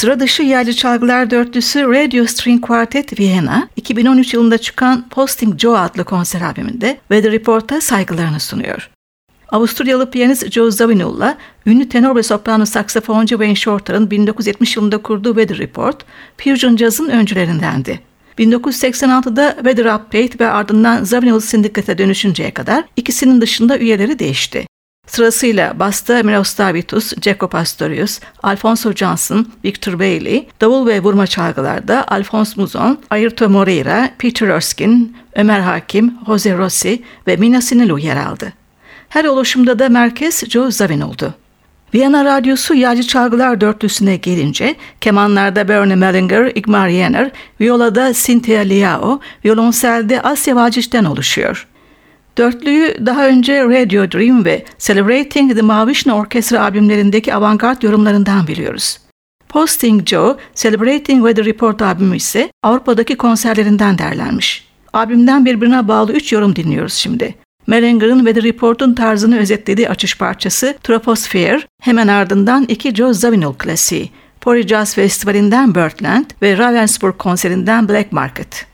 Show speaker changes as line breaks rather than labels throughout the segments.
Sıra dışı yerli çalgılar dörtlüsü Radio String Quartet Vienna, 2013 yılında çıkan Posting Joe adlı konser albümünde Weather Report'a saygılarını sunuyor. Avusturyalı piyanist Joe Zawinul'la ünlü tenor ve soprano saksafoncu Wayne Shorter'ın 1970 yılında kurduğu Weather Report, Fusion Jazz'ın öncülerindendi. 1986'da Weather Update ve ardından Zawinul Syndicate'e dönüşünceye kadar ikisinin dışında üyeleri değişti. Sırasıyla basta Miroslavitus, Jaco Pastorius, Alfonso Johnson, Victor Bailey, davul ve vurma çalgılarda Alphonse Muzon, Ayrton Moreira, Peter Erskine, Ömer Hakim, Jose Rossi ve Mina Sinelu yer aldı. Her oluşumda da merkez Joe Zavin oldu. Viyana Radyosu yağcı çalgılar dörtlüsüne gelince kemanlarda Bernie Mellinger, Igmar Jenner, violada Cynthia Liao, violonselde Asya Vacic'ten oluşuyor. Dörtlüyü daha önce Radio Dream ve Celebrating the Mahavishnu Orkestra albümlerindeki avantgard yorumlarından biliyoruz. Posting Joe, Celebrating Weather Report albümü ise Avrupa'daki konserlerinden derlenmiş. Albümden birbirine bağlı üç yorum dinliyoruz şimdi. Merenger'ın ve The Report'un tarzını özetlediği açış parçası Troposphere, hemen ardından iki Joe Zawinul klasiği, Pori Jazz Festivali'nden Birdland ve Ravensburg konserinden Black Market.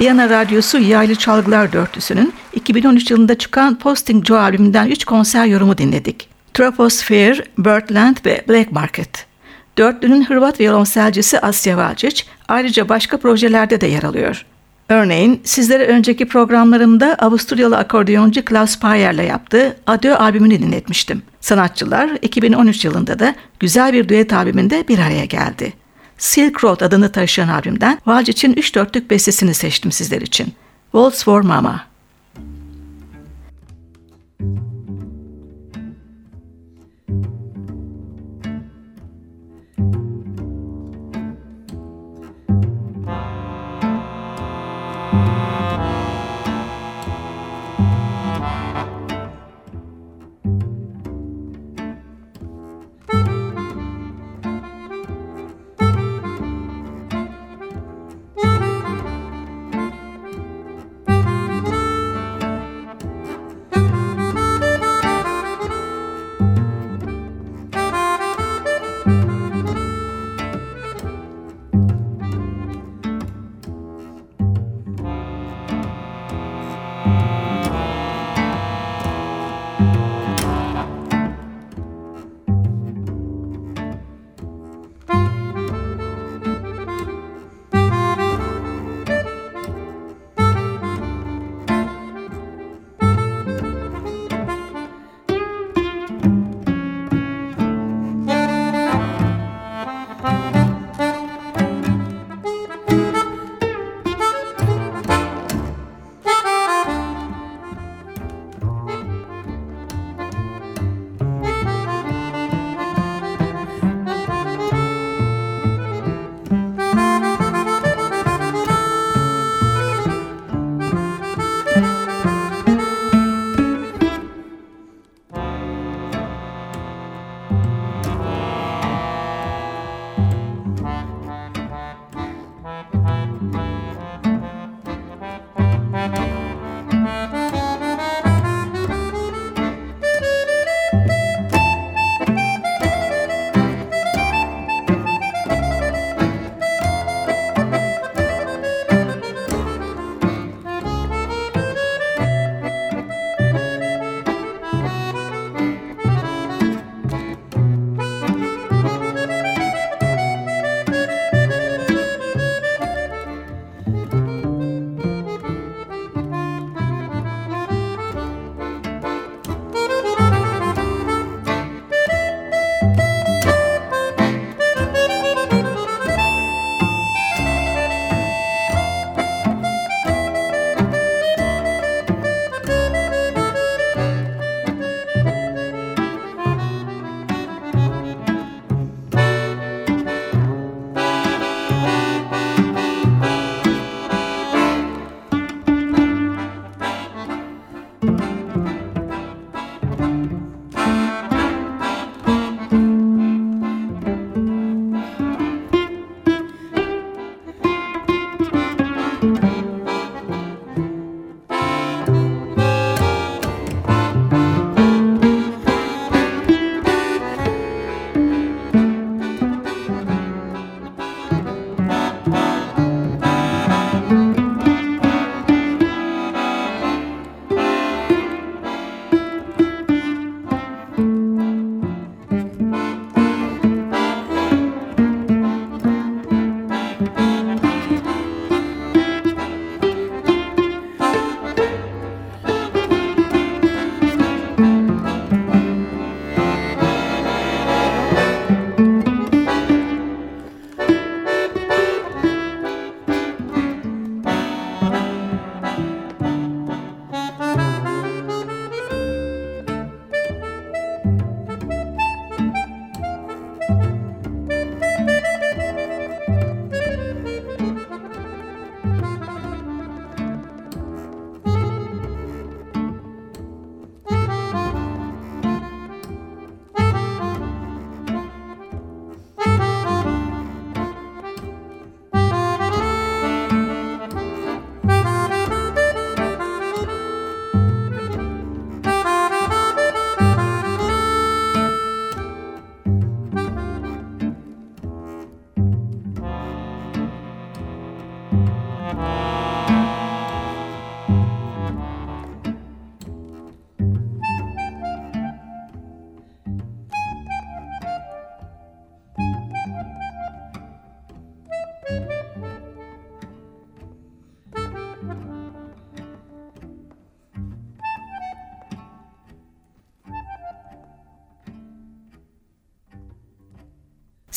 Viyana Radyosu Yaylı Çalgılar Dörtlüsü'nün 2013 yılında çıkan Posting Joe albümünden 3 konser yorumu dinledik. Troposphere, Birdland ve Black Market. Dörtlünün Hırvat violonselcisi Asya Valcic ayrıca başka projelerde de yer alıyor. Örneğin sizlere önceki programlarımda Avusturyalı akordeoncu Klaus Payer'le yaptığı Adö albümünü dinletmiştim. Sanatçılar 2013 yılında da güzel bir düet albümünde bir araya geldi. Silk Road adını taşıyan albümden Valcic'in 3 dörtlük bestesini seçtim sizler için. Waltz for Mama.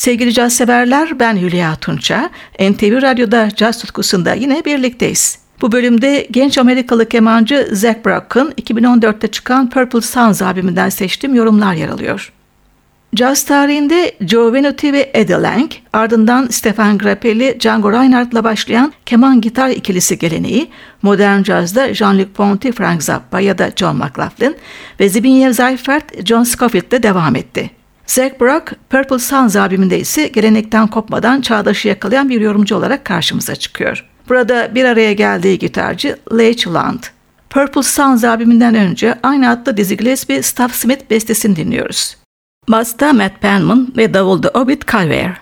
Sevgili caz severler ben Hülya Tunça. NTV Radyo'da caz tutkusunda yine birlikteyiz. Bu bölümde genç Amerikalı kemancı Zach Brock'ın 2014'te çıkan Purple Suns albümünden seçtiğim yorumlar yer alıyor. Jazz tarihinde Joe Venuti ve Eddie Lang, ardından Stefan Grappelli, Django Reinhardt'la başlayan keman gitar ikilisi geleneği, modern cazda Jean-Luc Ponty, Frank Zappa ya da John McLaughlin ve Zbigniew Seifert, John Scofield'le devam etti. Zach Brock, Purple Suns albümünde ise gelenekten kopmadan çağdaşı yakalayan bir yorumcu olarak karşımıza çıkıyor. Burada bir araya geldiği gitarcı Leigh Land. Purple Suns albümünden önce aynı adlı Dizzy Gillespie Staff Smith bestesini dinliyoruz. Basta Matt Penman ve davulda Obit Calver.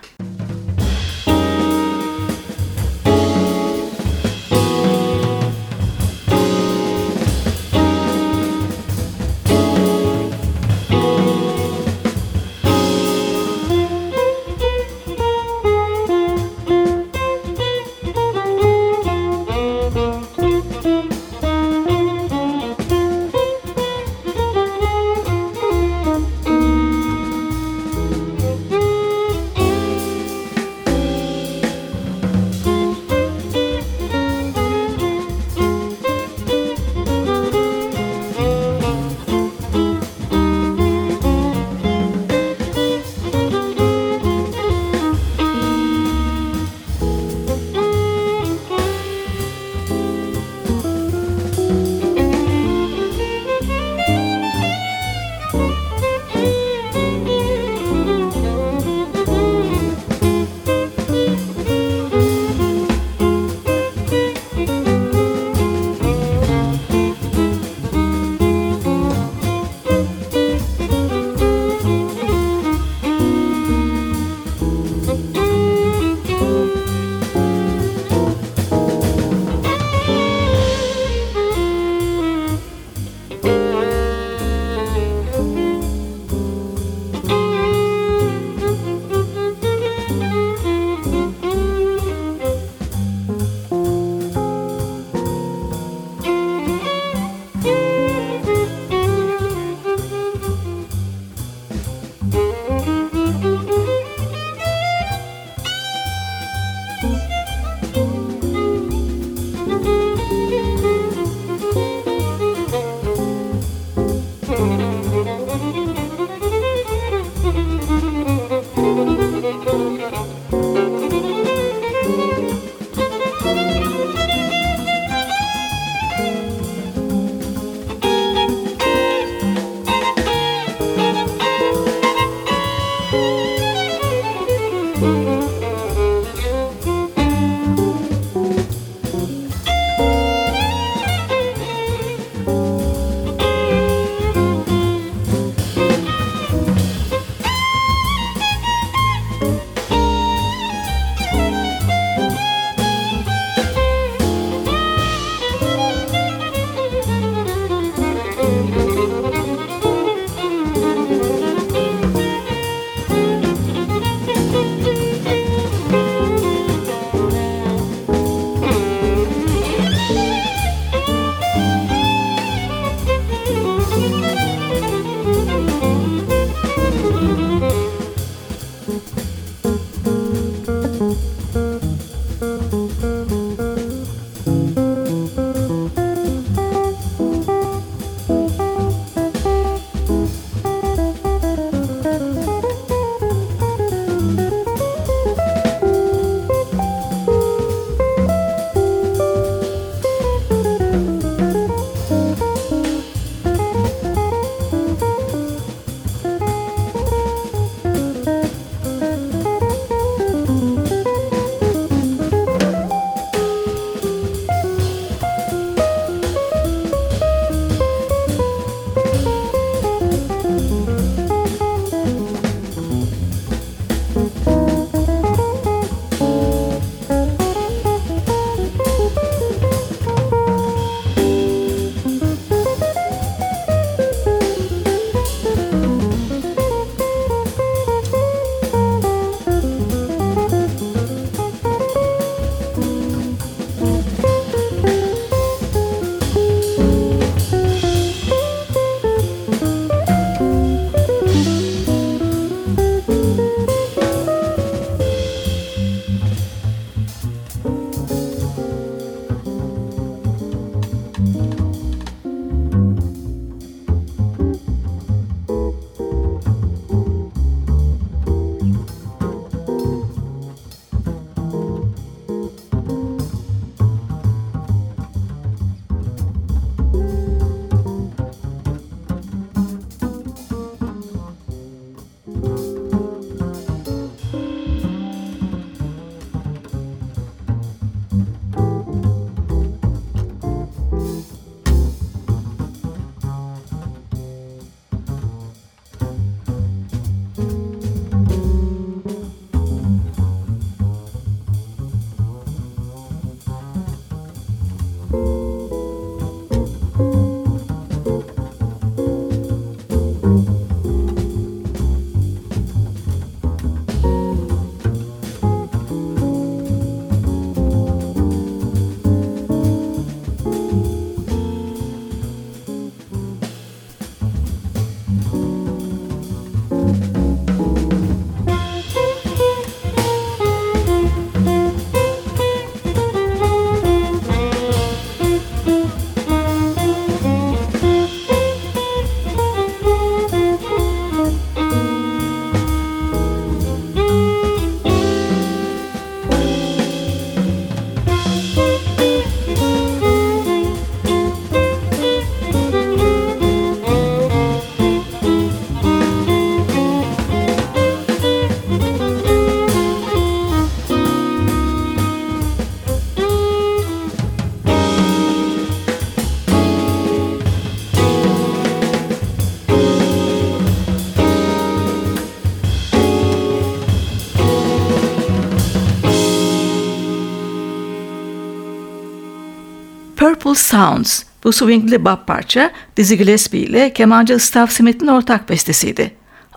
Sounds. Bu swingli bop parça Dizzy Gillespie ile kemancı Staff Smith'in ortak bestesiydi.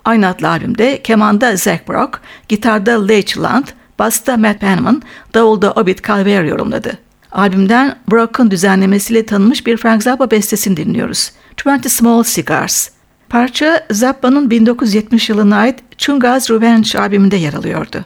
Aynı adlı albümde kemanda Zach Brock, gitarda Leigh Land, basta Matt Penman, davulda Obit Calvary yorumladı. Albümden Brock'un düzenlemesiyle tanınmış bir Frank Zappa bestesini dinliyoruz. Twenty Small Cigars. Parça Zappa'nın 1970 yılına ait Chunga's Revenge albümünde yer alıyordu.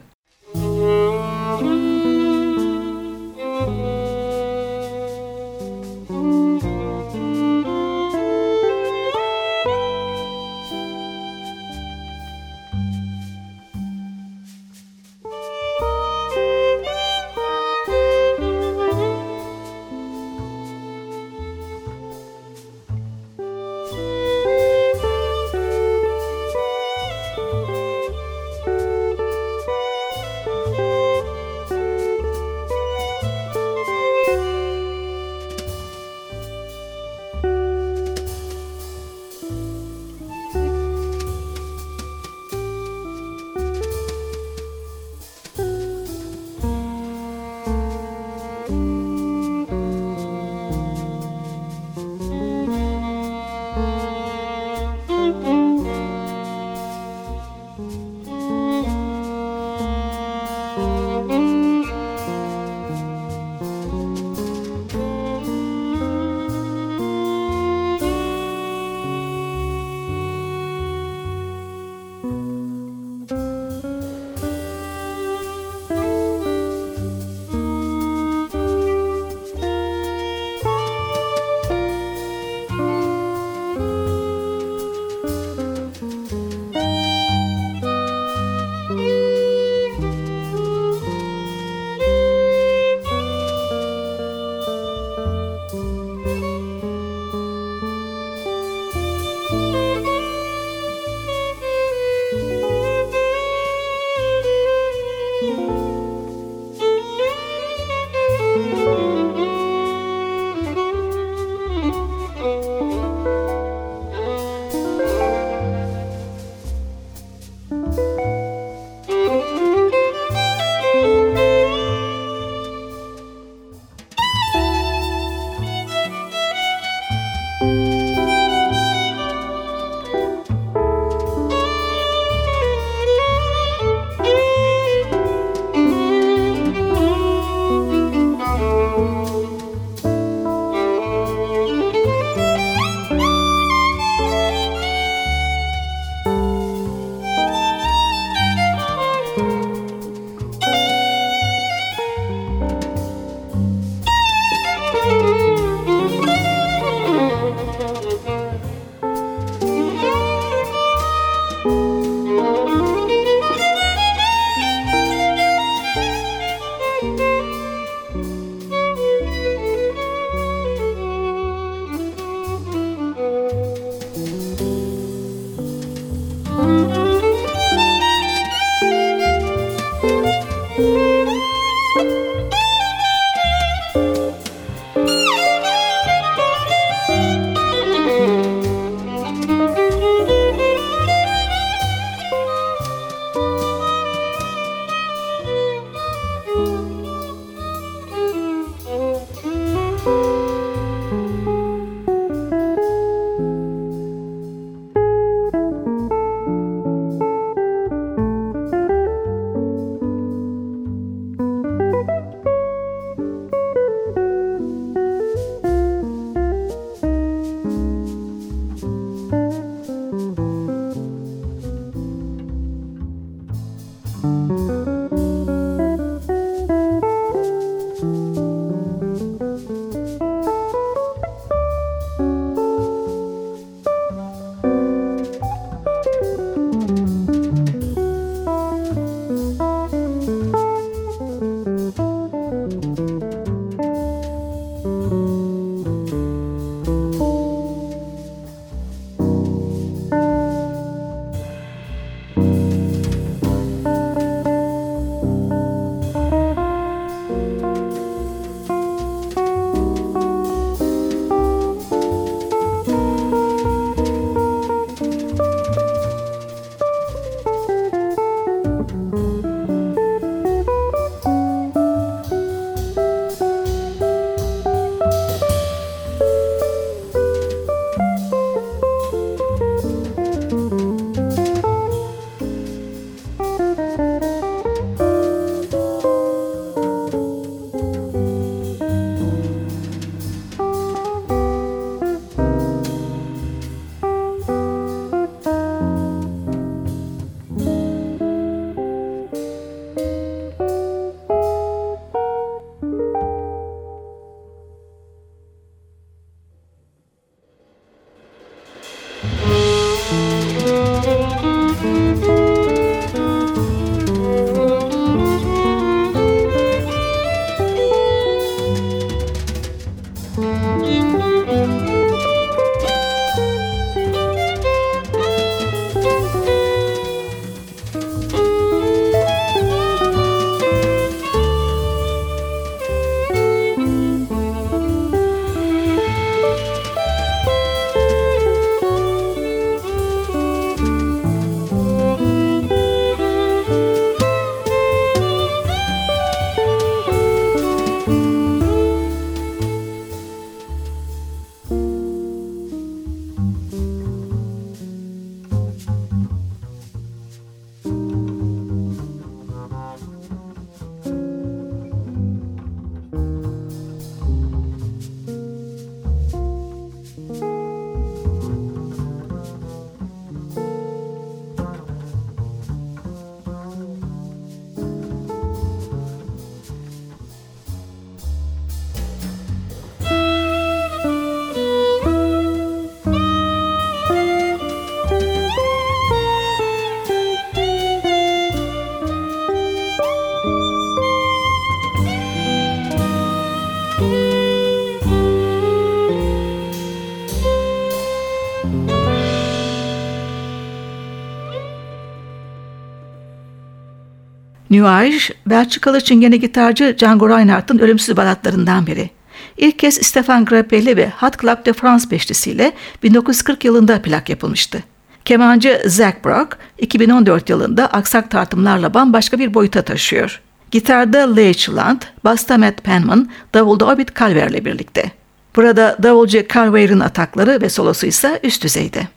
New Age, Belçikalı çingene gitarcı Django Reinhardt'ın ölümsüz balatlarından biri. İlk kez Stefan Grappelli ve Hot Club de France beşlisiyle 1940 yılında plak yapılmıştı. Kemancı Zach Brock 2014 yılında aksak tartımlarla bambaşka bir boyuta taşıyor. Gitarda Leigh Land, basta Matt Penman, davulda Obit Calver'le birlikte. Burada davulcu Calver'in atakları ve solosu ise üst düzeyde.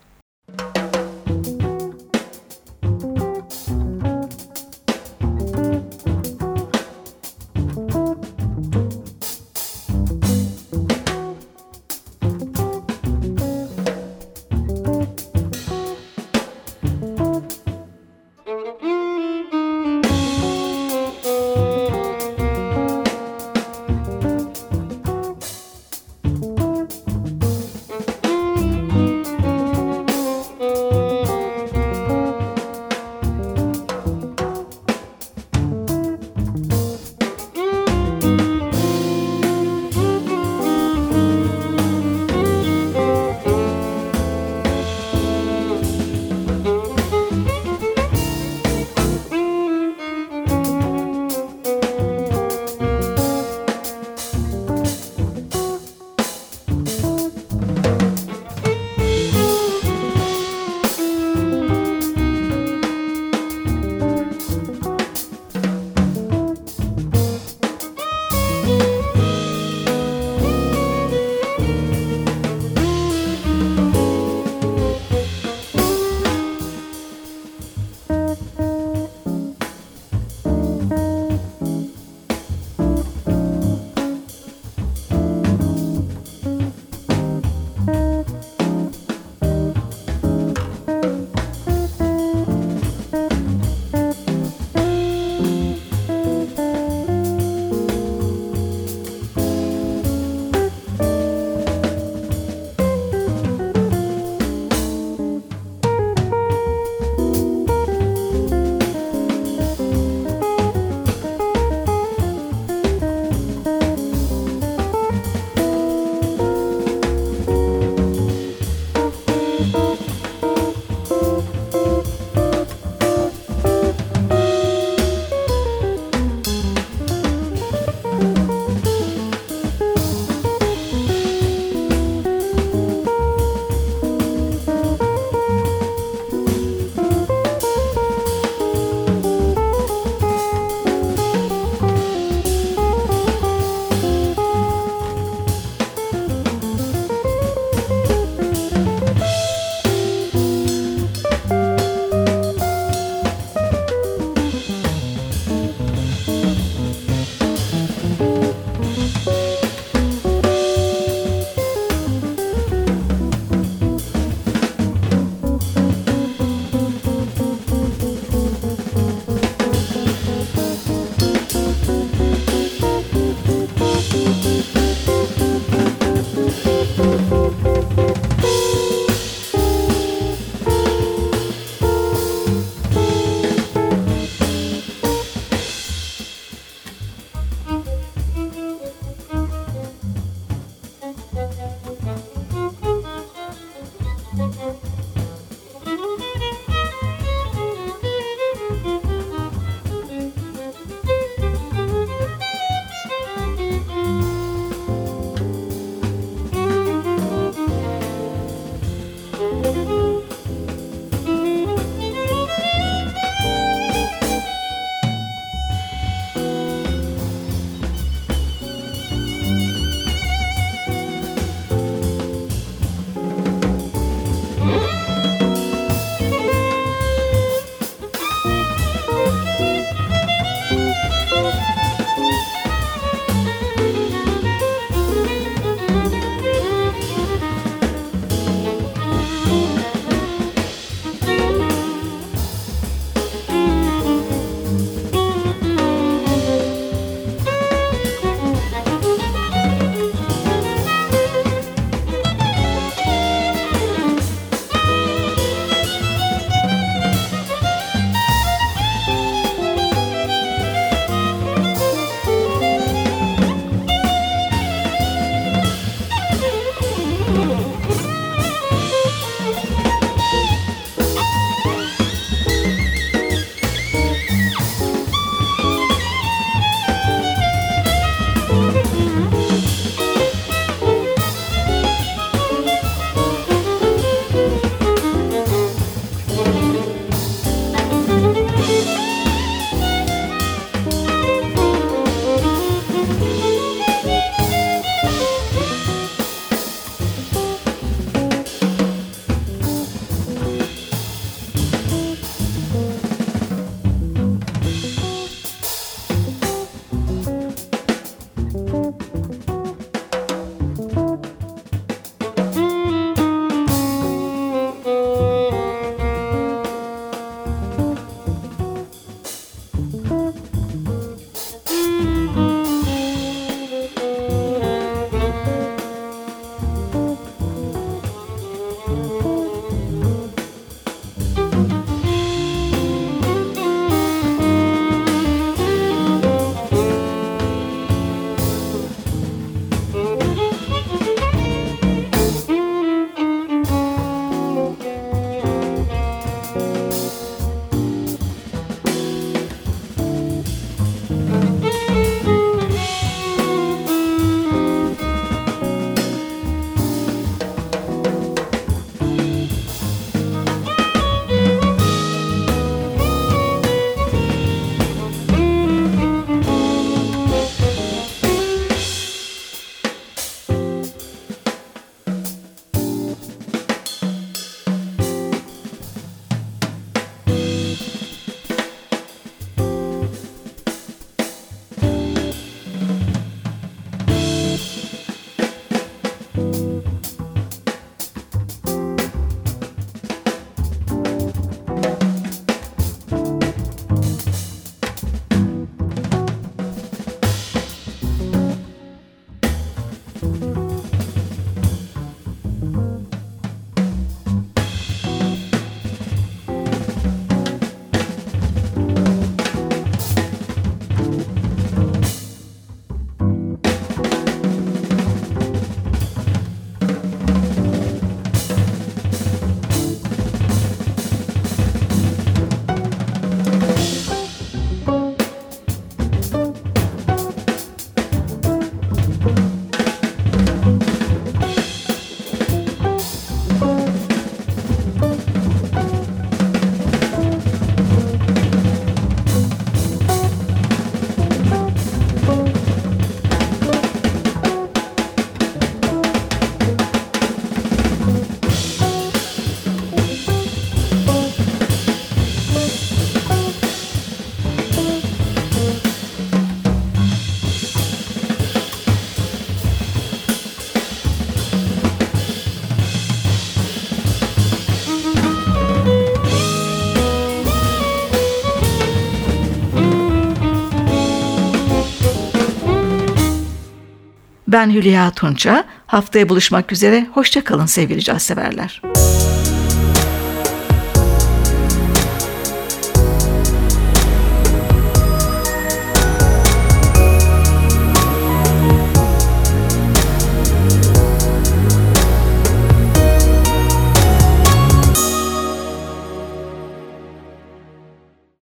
Ben Hülya Tunça. Haftaya buluşmak üzere. Hoşçakalın sevgili caz severler.